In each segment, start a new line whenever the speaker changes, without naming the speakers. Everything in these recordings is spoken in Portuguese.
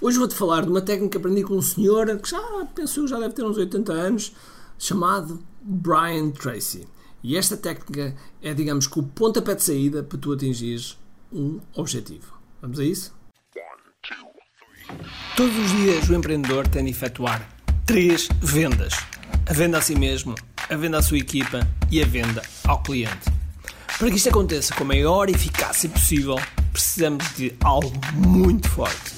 Hoje vou-te falar de uma técnica que aprendi com um senhor que já, penso já deve ter uns 80 anos, chamado Brian Tracy. E esta técnica é, digamos, que o pontapé de saída para tu atingires um objetivo. Vamos a isso? Todos os dias o empreendedor tem de efetuar três vendas: a venda a si mesmo, a venda à sua equipa e a venda ao cliente. Para que isto aconteça com a maior eficácia possível, precisamos de algo muito forte: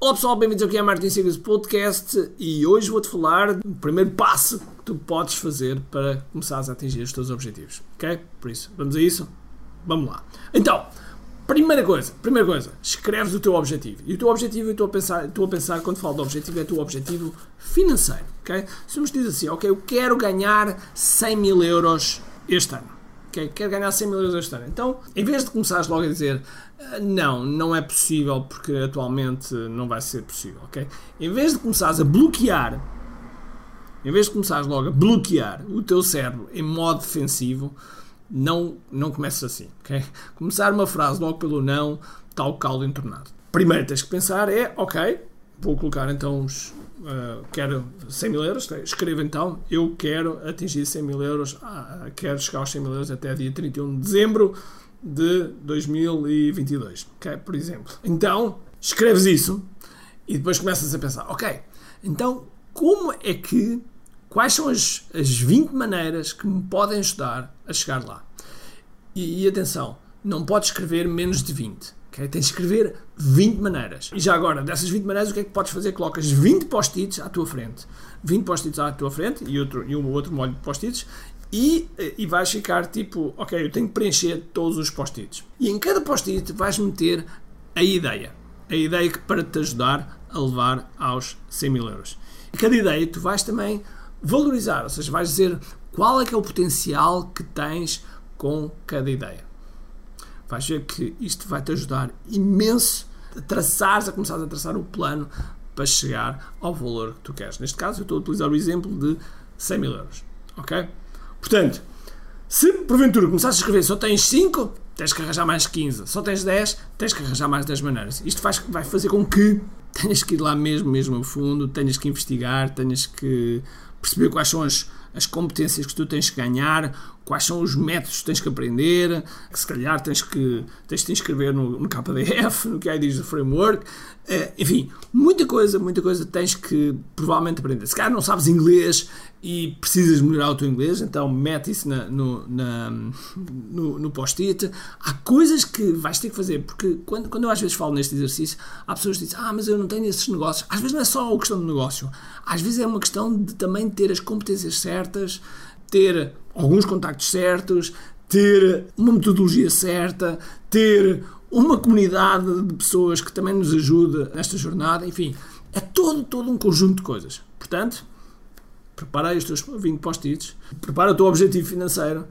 Olá pessoal, bem-vindos ao QI Marketing Secrets Podcast e hoje vou-te falar do primeiro passo que tu podes fazer para começares a atingir os teus objetivos. Ok? Por isso, vamos a isso? Vamos lá. Então, Primeira coisa, primeira coisa, escreves o teu objetivo. E o teu objetivo, eu estou a pensar, estou a pensar quando falo de objetivo, é o teu objetivo financeiro, ok? Se nos diz assim, ok, eu quero ganhar 100 mil euros este ano, ok? Quero ganhar 100 mil euros este ano. Então, em vez de começares logo a dizer, ah, não, não é possível porque atualmente não vai ser possível, ok? Em vez de começares a bloquear, em vez de começares logo a bloquear o teu cérebro em modo defensivo, não, não comeces assim, ok? Começar uma frase logo pelo não, tal caldo entornado. Primeiro tens que pensar é, ok, vou colocar então os, uh, quero 100 mil euros, escreva então, eu quero atingir 100 mil euros, ah, quero chegar aos 100 mil euros até dia 31 de dezembro de 2022, ok? Por exemplo. Então, escreves isso e depois começas a pensar, ok, então como é que quais são as, as 20 maneiras que me podem ajudar a chegar lá. E, e atenção, não podes escrever menos de 20. Okay? Tens de escrever 20 maneiras. E já agora, dessas 20 maneiras, o que é que podes fazer? Colocas 20 post-its à tua frente. 20 post-its à tua frente e, outro, e um outro molho de post-its. E, e vais ficar tipo, ok, eu tenho que preencher todos os post-its. E em cada post-it vais meter a ideia. A ideia que para te ajudar a levar aos 100 mil euros. E cada ideia tu vais também valorizar, ou seja, vais dizer qual é que é o potencial que tens com cada ideia. Vais ver que isto vai te ajudar imenso a traçares, a começar a traçar o plano para chegar ao valor que tu queres. Neste caso, eu estou a utilizar o exemplo de 100 mil euros. Ok? Portanto, se porventura começares a escrever só tens 5, tens que arranjar mais 15. Só tens 10, tens que arranjar mais 10 maneiras. Isto faz, vai fazer com que tenhas que ir lá mesmo, mesmo ao fundo, tenhas que investigar, tenhas que perceber quais são as, as competências que tu tens que ganhar, quais são os métodos que tens que aprender, que se calhar tens que, tens que te inscrever no, no KDF, no que aí diz do framework, uh, enfim, muita coisa, muita coisa tens que provavelmente aprender. Se calhar não sabes inglês e precisas melhorar o teu inglês, então mete isso na, no, na, no, no post-it. Há coisas que vais ter que fazer, porque quando, quando eu às vezes falo neste exercício, há pessoas que dizem, ah, mas eu não tenho esses negócios. Às vezes não é só uma questão de negócio, às vezes é uma questão de também ter as competências certas, ter alguns contactos certos, ter uma metodologia certa, ter uma comunidade de pessoas que também nos ajuda nesta jornada, enfim, é todo, todo um conjunto de coisas. Portanto, prepara os teus 20 post-its, prepara o teu objetivo financeiro,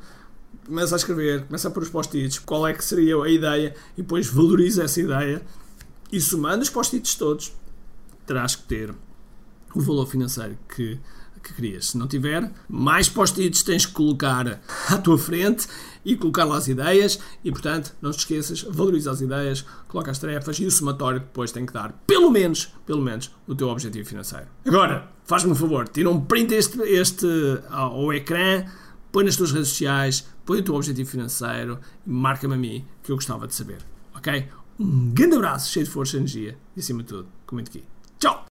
começa a escrever, começa a pôr os post-its, qual é que seria a ideia e depois valoriza essa ideia e somando os post-its todos, terás que ter o valor financeiro que que querias. Se não tiver, mais post-its tens que colocar à tua frente e colocar lá as ideias e, portanto, não te esqueças, valoriza as ideias, coloca as tarefas e o somatório depois tem que dar, pelo menos, pelo menos, o teu objetivo financeiro. Agora, faz-me um favor, tira um print este, este ao ecrã, põe nas tuas redes sociais, põe o teu objetivo financeiro e marca-me a mim, que eu gostava de saber. Ok? Um grande abraço, cheio de força e energia e, acima de tudo, comente aqui. Tchau!